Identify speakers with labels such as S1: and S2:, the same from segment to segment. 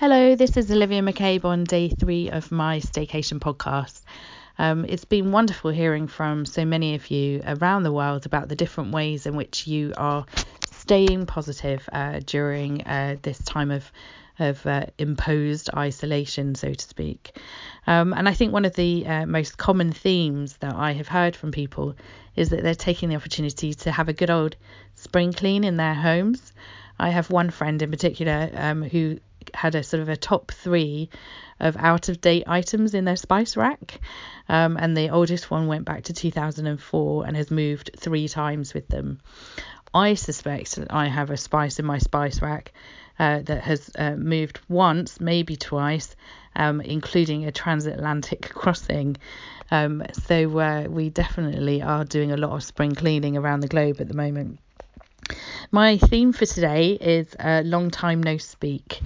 S1: Hello, this is Olivia McCabe on day three of my staycation podcast. Um, it's been wonderful hearing from so many of you around the world about the different ways in which you are staying positive uh, during uh, this time of of uh, imposed isolation, so to speak. Um, and I think one of the uh, most common themes that I have heard from people is that they're taking the opportunity to have a good old spring clean in their homes. I have one friend in particular um, who had a sort of a top three of out of date items in their spice rack. Um, and the oldest one went back to 2004 and has moved three times with them. I suspect that I have a spice in my spice rack uh, that has uh, moved once, maybe twice, um, including a transatlantic crossing. Um, so uh, we definitely are doing a lot of spring cleaning around the globe at the moment. My theme for today is a long time no speak.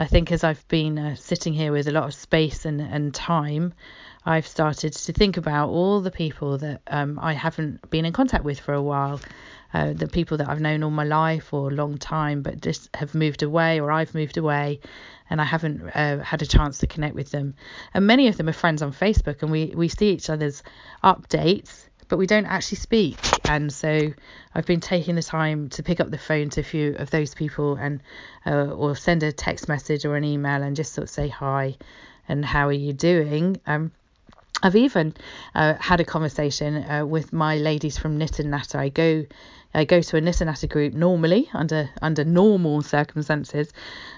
S1: I think as I've been uh, sitting here with a lot of space and, and time, I've started to think about all the people that um, I haven't been in contact with for a while. Uh, the people that I've known all my life or a long time, but just have moved away or I've moved away and I haven't uh, had a chance to connect with them. And many of them are friends on Facebook and we, we see each other's updates but we don't actually speak. And so I've been taking the time to pick up the phone to a few of those people and uh, or send a text message or an email and just sort of say hi and how are you doing. Um, I've even uh, had a conversation uh, with my ladies from Knit and Natter. I go I go to a Knit and Natter group normally under under normal circumstances.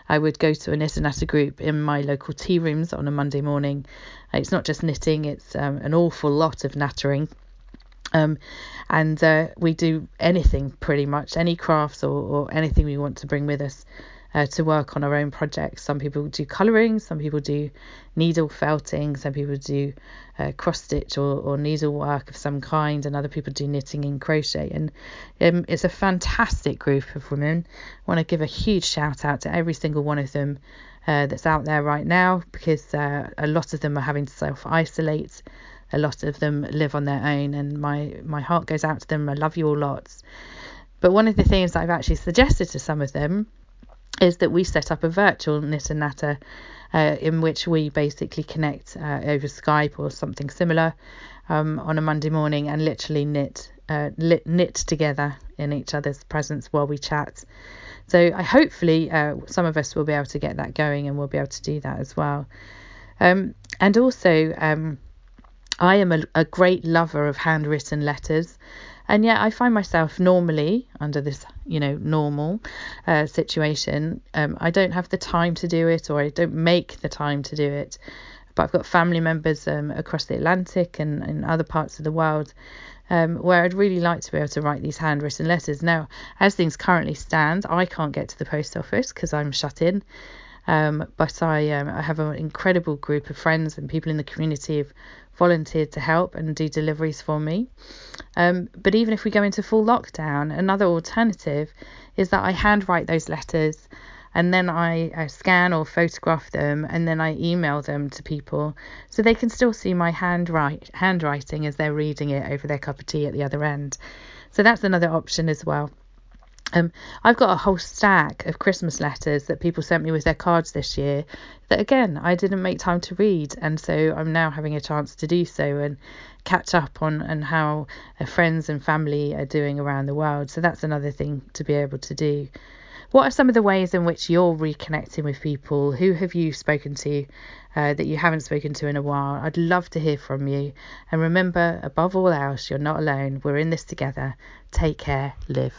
S1: I would go to a Knit and Natter group in my local tea rooms on a Monday morning. It's not just knitting; it's um, an awful lot of nattering. Um, and uh, we do anything pretty much, any crafts or, or anything we want to bring with us uh, to work on our own projects. Some people do colouring, some people do needle felting, some people do uh, cross stitch or, or needlework of some kind, and other people do knitting and crochet. And um, it's a fantastic group of women. I want to give a huge shout out to every single one of them uh, that's out there right now because uh, a lot of them are having to self isolate a lot of them live on their own, and my my heart goes out to them. I love you all lots. But one of the things that I've actually suggested to some of them is that we set up a virtual knit and natter uh, in which we basically connect uh, over Skype or something similar um, on a Monday morning and literally knit uh, knit together in each other's presence while we chat. So I hopefully uh, some of us will be able to get that going and we'll be able to do that as well. Um, and also um, I am a, a great lover of handwritten letters, and yet I find myself normally under this, you know, normal uh, situation. Um, I don't have the time to do it, or I don't make the time to do it. But I've got family members um, across the Atlantic and in other parts of the world um, where I'd really like to be able to write these handwritten letters. Now, as things currently stand, I can't get to the post office because I'm shut in. Um, but I, um, I have an incredible group of friends and people in the community who've volunteered to help and do deliveries for me. Um, but even if we go into full lockdown, another alternative is that I handwrite those letters and then I, I, scan or photograph them and then I email them to people so they can still see my handwrite, handwriting as they're reading it over their cup of tea at the other end. So that's another option as well. Um, I've got a whole stack of Christmas letters that people sent me with their cards this year that again I didn't make time to read and so I'm now having a chance to do so and catch up on and how uh, friends and family are doing around the world. So that's another thing to be able to do. What are some of the ways in which you're reconnecting with people? Who have you spoken to uh, that you haven't spoken to in a while? I'd love to hear from you. And remember above all else you're not alone. We're in this together. Take care. Live